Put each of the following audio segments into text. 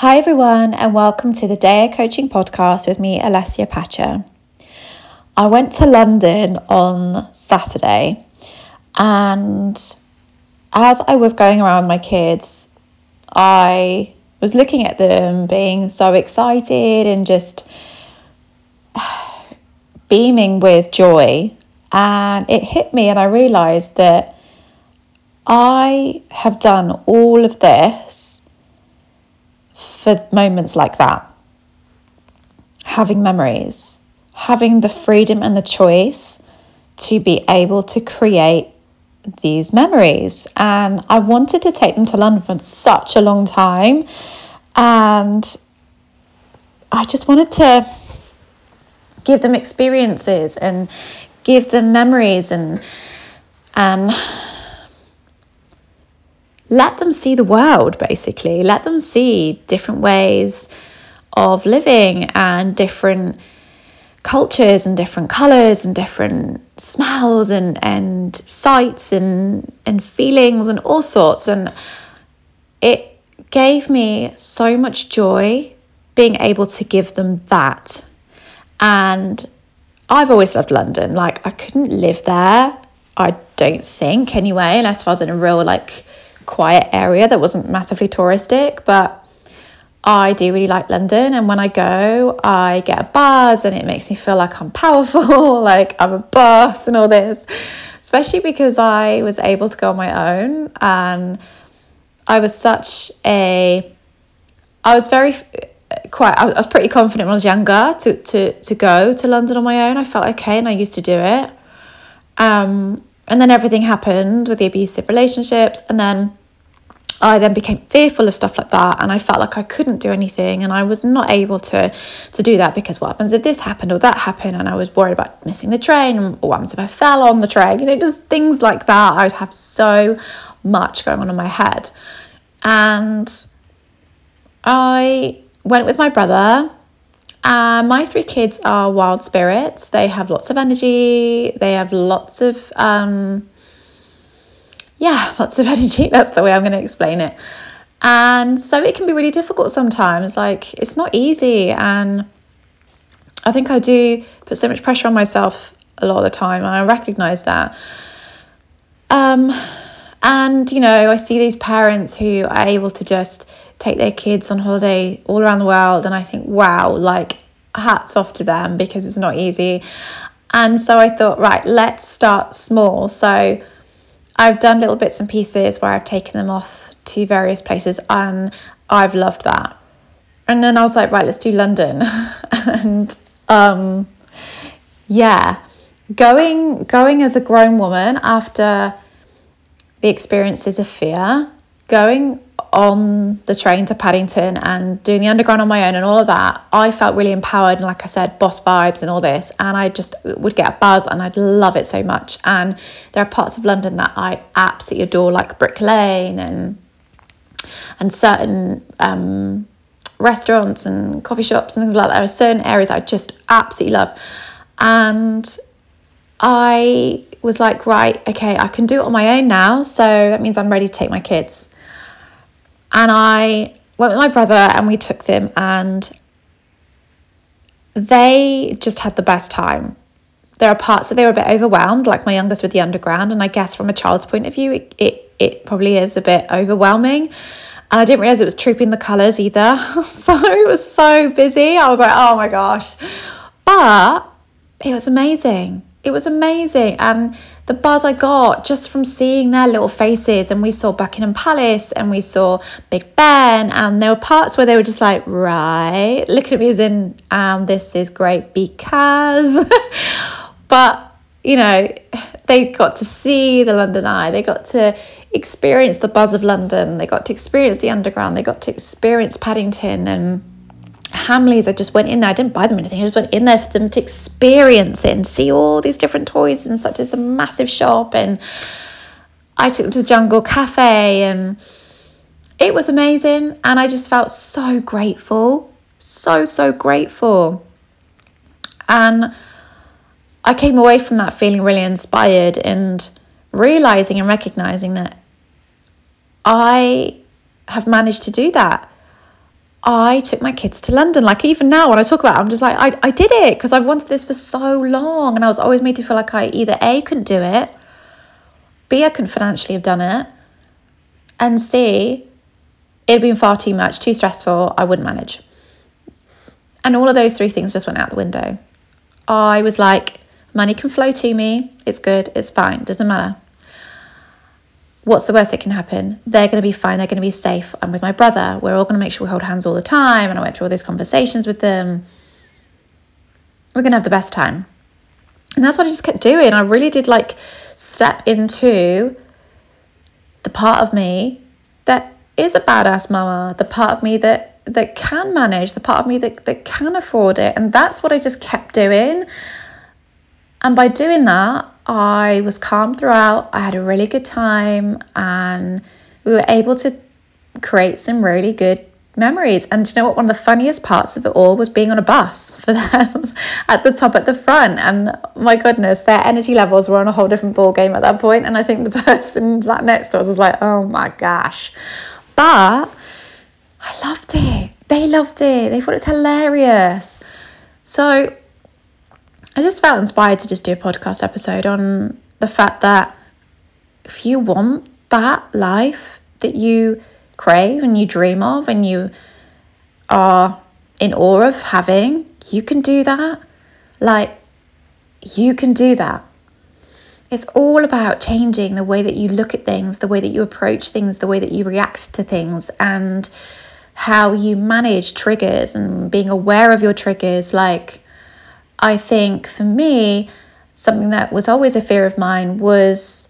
Hi, everyone, and welcome to the Dea Coaching Podcast with me, Alessia Pacha. I went to London on Saturday, and as I was going around my kids, I was looking at them being so excited and just beaming with joy. And it hit me, and I realized that I have done all of this for moments like that. Having memories, having the freedom and the choice to be able to create these memories. And I wanted to take them to London for such a long time. And I just wanted to give them experiences and give them memories and and let them see the world basically. Let them see different ways of living and different cultures and different colors and different smells and and sights and and feelings and all sorts. And it gave me so much joy being able to give them that. And I've always loved London. Like I couldn't live there I don't think anyway unless I was in a real like quiet area that wasn't massively touristic, but I do really like London. And when I go, I get a buzz and it makes me feel like I'm powerful, like I'm a boss and all this, especially because I was able to go on my own. And I was such a, I was very quite I was pretty confident when I was younger to to to go to London on my own. I felt okay and I used to do it. Um and then everything happened with the abusive relationships and then I then became fearful of stuff like that and I felt like I couldn't do anything and I was not able to to do that because what happens if this happened or that happened and I was worried about missing the train or what happens if I fell on the train you know just things like that. I'd have so much going on in my head. And I went with my brother uh, my three kids are wild spirits. They have lots of energy. They have lots of, um, yeah, lots of energy. That's the way I'm going to explain it. And so it can be really difficult sometimes. Like, it's not easy. And I think I do put so much pressure on myself a lot of the time. And I recognize that. Um, and, you know, I see these parents who are able to just take their kids on holiday all around the world. And I think, wow, like hats off to them because it's not easy. And so I thought, right, let's start small. So I've done little bits and pieces where I've taken them off to various places and I've loved that. And then I was like, right, let's do London. and um yeah, going going as a grown woman after the experiences of fear, going on the train to Paddington and doing the underground on my own and all of that, I felt really empowered and, like I said, boss vibes and all this. And I just would get a buzz and I'd love it so much. And there are parts of London that I absolutely adore, like Brick Lane and and certain um, restaurants and coffee shops and things like that. There are certain areas I just absolutely love. And I was like, right, okay, I can do it on my own now. So that means I'm ready to take my kids. And I went with my brother and we took them, and they just had the best time. There are parts that they were a bit overwhelmed, like my youngest with the underground, and I guess from a child's point of view, it, it, it probably is a bit overwhelming. And I didn't realize it was trooping the colours either. so it was so busy. I was like, oh my gosh. But it was amazing. It was amazing. And the buzz I got just from seeing their little faces. And we saw Buckingham Palace and we saw Big Ben. And there were parts where they were just like, right, looking at me as in, um, this is great because. but, you know, they got to see the London Eye. They got to experience the buzz of London. They got to experience the underground. They got to experience Paddington and Hamleys, I just went in there. I didn't buy them anything. I just went in there for them to experience it and see all these different toys and such. It's a massive shop. And I took them to the Jungle Cafe and it was amazing. And I just felt so grateful. So, so grateful. And I came away from that feeling really inspired and realizing and recognizing that I have managed to do that I took my kids to London. Like even now when I talk about it, I'm just like, I, I did it because I've wanted this for so long. And I was always made to feel like I either A, couldn't do it, B, I couldn't financially have done it, and C, it'd been far too much, too stressful, I wouldn't manage. And all of those three things just went out the window. I was like, money can flow to me, it's good, it's fine, doesn't matter what's the worst that can happen? They're going to be fine. They're going to be safe. I'm with my brother. We're all going to make sure we hold hands all the time. And I went through all those conversations with them. We're going to have the best time. And that's what I just kept doing. I really did like step into the part of me that is a badass mama, the part of me that that can manage, the part of me that, that can afford it. And that's what I just kept doing. And by doing that, I was calm throughout. I had a really good time and we were able to create some really good memories. And you know what? One of the funniest parts of it all was being on a bus for them at the top at the front. And my goodness, their energy levels were on a whole different ball game at that point. And I think the person sat next to us was like, oh my gosh. But I loved it. They loved it. They thought it was hilarious. So I just felt inspired to just do a podcast episode on the fact that if you want that life that you crave and you dream of and you are in awe of having, you can do that. Like, you can do that. It's all about changing the way that you look at things, the way that you approach things, the way that you react to things, and how you manage triggers and being aware of your triggers. Like, I think for me, something that was always a fear of mine was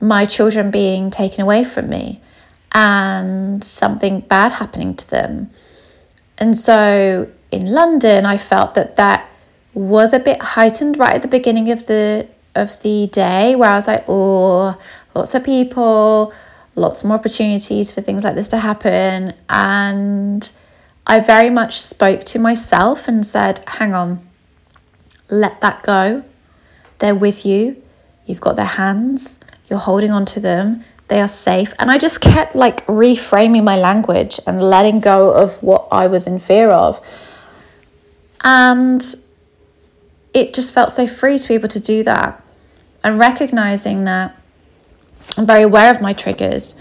my children being taken away from me and something bad happening to them. And so in London, I felt that that was a bit heightened right at the beginning of the of the day where I was like, oh, lots of people, lots more opportunities for things like this to happen. And I very much spoke to myself and said, hang on, let that go. They're with you. You've got their hands. You're holding on to them. They are safe. And I just kept like reframing my language and letting go of what I was in fear of. And it just felt so free to be able to do that and recognizing that I'm very aware of my triggers,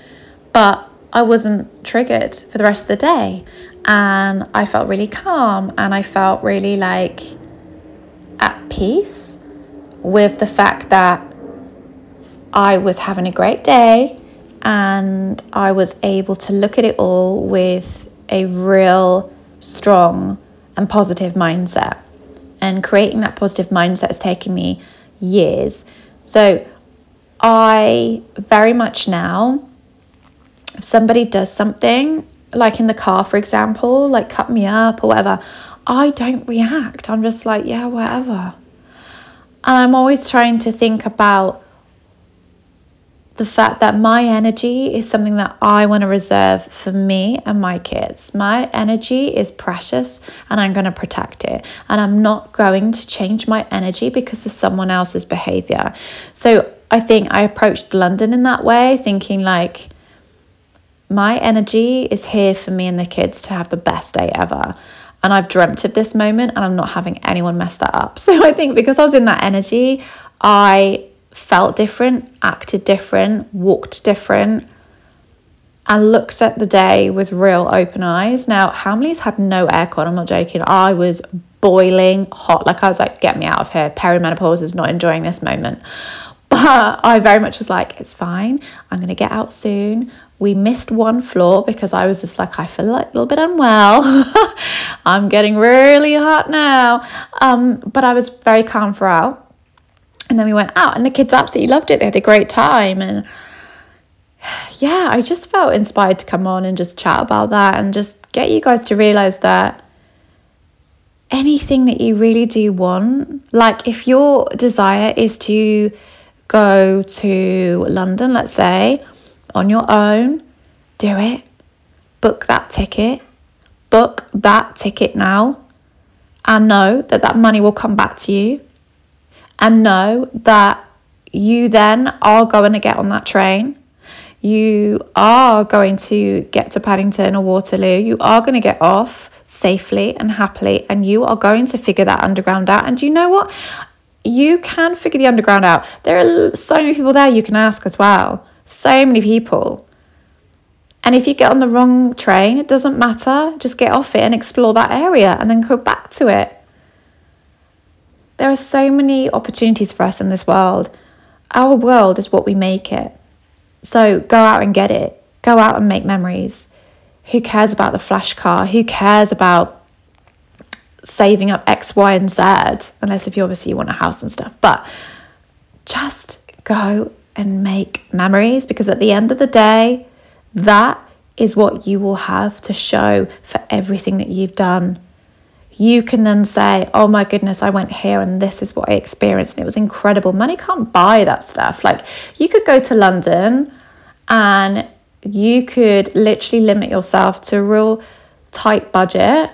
but I wasn't triggered for the rest of the day. And I felt really calm and I felt really like at peace with the fact that I was having a great day and I was able to look at it all with a real strong and positive mindset. And creating that positive mindset has taken me years. So I very much now, if somebody does something, like in the car, for example, like cut me up or whatever, I don't react. I'm just like, yeah, whatever. And I'm always trying to think about the fact that my energy is something that I want to reserve for me and my kids. My energy is precious and I'm going to protect it. And I'm not going to change my energy because of someone else's behavior. So I think I approached London in that way, thinking like, my energy is here for me and the kids to have the best day ever and I've dreamt of this moment and I'm not having anyone mess that up. So I think because I was in that energy, I felt different, acted different, walked different, and looked at the day with real open eyes. Now, Hamleys had no aircon, I'm not joking. I was boiling hot. Like I was like, get me out of here. Perimenopause is not enjoying this moment. But I very much was like, it's fine. I'm going to get out soon. We missed one floor because I was just like, I feel like a little bit unwell. I'm getting really hot now. Um, but I was very calm throughout. And then we went out, and the kids absolutely loved it. They had a great time. And yeah, I just felt inspired to come on and just chat about that and just get you guys to realize that anything that you really do want, like if your desire is to go to London, let's say, on your own, do it. Book that ticket. Book that ticket now. And know that that money will come back to you. And know that you then are going to get on that train. You are going to get to Paddington or Waterloo. You are going to get off safely and happily, and you are going to figure that underground out. And you know what? You can figure the underground out. There are so many people there you can ask as well. So many people. And if you get on the wrong train, it doesn't matter. Just get off it and explore that area and then go back to it. There are so many opportunities for us in this world. Our world is what we make it. So go out and get it. Go out and make memories. Who cares about the flash car? Who cares about saving up X, Y, and Z? Unless if you obviously you want a house and stuff. But just go and make memories because at the end of the day, that is what you will have to show for everything that you've done. You can then say, Oh my goodness, I went here and this is what I experienced, and it was incredible. Money can't buy that stuff. Like, you could go to London and you could literally limit yourself to a real tight budget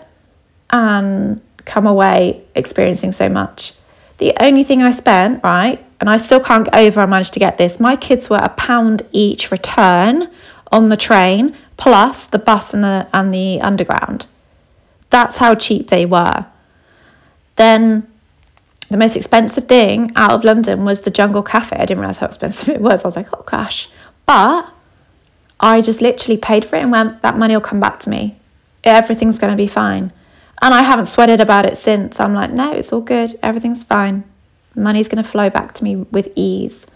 and come away experiencing so much. The only thing I spent, right, and I still can't get over, I managed to get this. My kids were a pound each return on the train, plus the bus and the and the underground. That's how cheap they were. Then the most expensive thing out of London was the Jungle Cafe. I didn't realize how expensive it was. I was like, oh gosh. But I just literally paid for it and went, that money will come back to me. Everything's going to be fine. And I haven't sweated about it since. I'm like, no, it's all good. Everything's fine. Money's going to flow back to me with ease.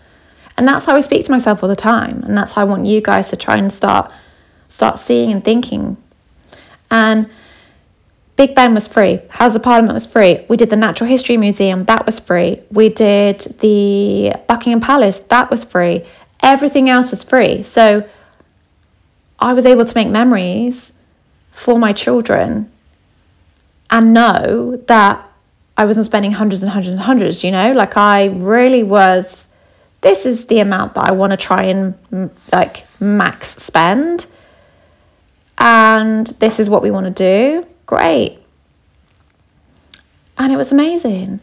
And that's how I speak to myself all the time. And that's how I want you guys to try and start start seeing and thinking. And Big Ben was free. House of Parliament was free. We did the Natural History Museum, that was free. We did the Buckingham Palace, that was free. Everything else was free. So I was able to make memories for my children and know that I wasn't spending hundreds and hundreds and hundreds, you know? Like I really was this is the amount that I want to try and like max spend. And this is what we want to do. Great. And it was amazing.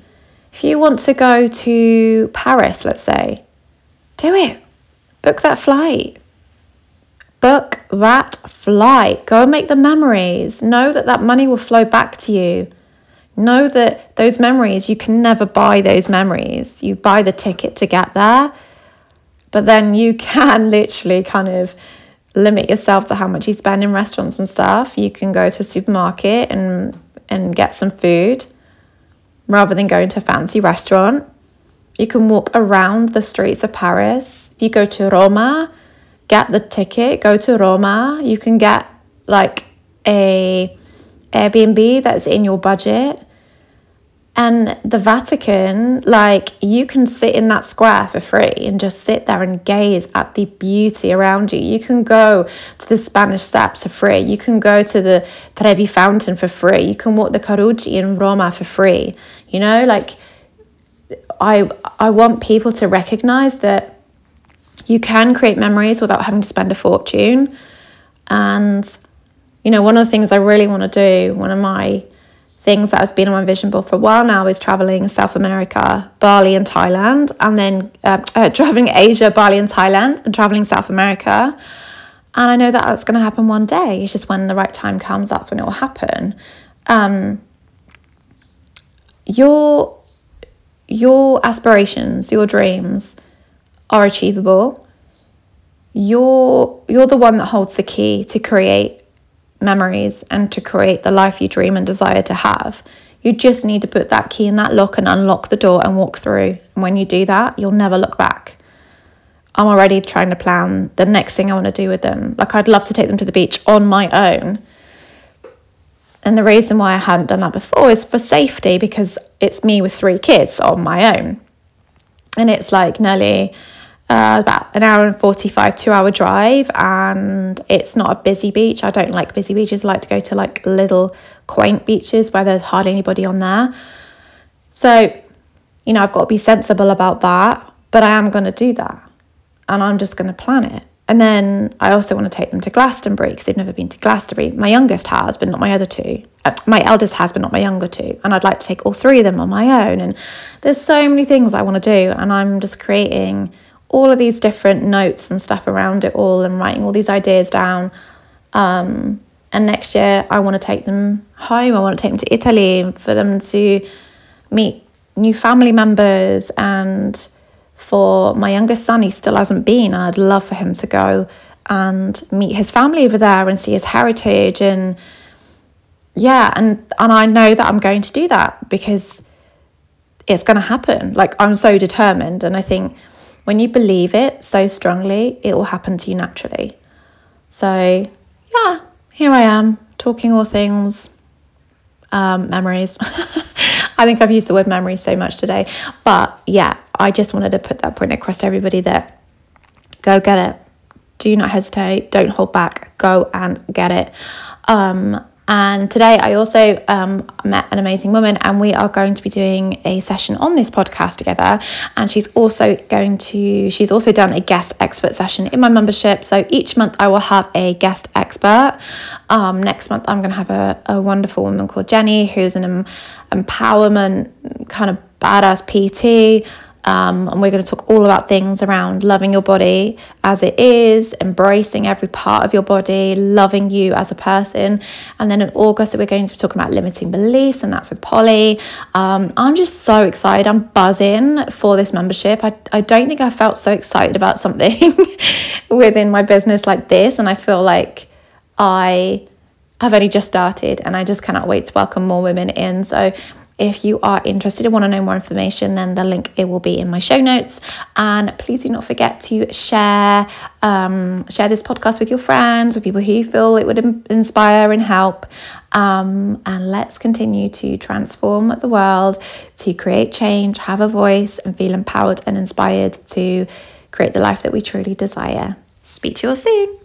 If you want to go to Paris, let's say, do it. Book that flight. Book that flight. Go and make the memories. Know that that money will flow back to you. Know that those memories, you can never buy those memories. You buy the ticket to get there, but then you can literally kind of limit yourself to how much you spend in restaurants and stuff. You can go to a supermarket and and get some food rather than going to a fancy restaurant. You can walk around the streets of Paris. If you go to Roma, get the ticket, go to Roma. You can get like a Airbnb that's in your budget. And the Vatican, like you can sit in that square for free and just sit there and gaze at the beauty around you. You can go to the Spanish Steps for free. You can go to the Trevi Fountain for free. You can walk the Carucci in Roma for free. You know, like I I want people to recognize that you can create memories without having to spend a fortune. And you know, one of the things I really want to do, one of my things that has been on my vision board for a while now is traveling South America, Bali, and Thailand, and then uh, uh, traveling Asia, Bali, and Thailand, and traveling South America. And I know that that's going to happen one day. It's just when the right time comes, that's when it will happen. Um, your your aspirations, your dreams are achievable. You're you're the one that holds the key to create memories and to create the life you dream and desire to have. You just need to put that key in that lock and unlock the door and walk through. And when you do that, you'll never look back. I'm already trying to plan the next thing I want to do with them. Like, I'd love to take them to the beach on my own. And the reason why I hadn't done that before is for safety because it's me with three kids on my own. And it's like nearly uh, about an hour and 45 two hour drive and it's not a busy beach i don't like busy beaches i like to go to like little quaint beaches where there's hardly anybody on there so you know i've got to be sensible about that but i am going to do that and i'm just going to plan it and then I also want to take them to Glastonbury because they've never been to Glastonbury. My youngest has, but not my other two. Uh, my eldest has, but not my younger two. And I'd like to take all three of them on my own. And there's so many things I want to do. And I'm just creating all of these different notes and stuff around it all and writing all these ideas down. Um, and next year, I want to take them home. I want to take them to Italy for them to meet new family members. And for my youngest son, he still hasn't been. And I'd love for him to go and meet his family over there and see his heritage. And yeah, and, and I know that I'm going to do that because it's going to happen. Like, I'm so determined. And I think when you believe it so strongly, it will happen to you naturally. So, yeah, here I am talking all things um, memories. I think I've used the word memories so much today. But yeah, I just wanted to put that point across to everybody that go get it. Do not hesitate. Don't hold back. Go and get it. Um, and today I also um, met an amazing woman, and we are going to be doing a session on this podcast together. And she's also going to, she's also done a guest expert session in my membership. So each month I will have a guest expert. Um, next month I'm going to have a, a wonderful woman called Jenny, who's an empowerment kind of badass PT. Um, and we're going to talk all about things around loving your body as it is, embracing every part of your body, loving you as a person. And then in August, we're going to be talking about limiting beliefs, and that's with Polly. Um, I'm just so excited. I'm buzzing for this membership. I, I don't think I felt so excited about something within my business like this. And I feel like I have only just started, and I just cannot wait to welcome more women in. So, if you are interested and want to know more information, then the link it will be in my show notes. And please do not forget to share um, share this podcast with your friends, with people who you feel it would inspire and help. Um, and let's continue to transform the world, to create change, have a voice, and feel empowered and inspired to create the life that we truly desire. Speak to you all soon.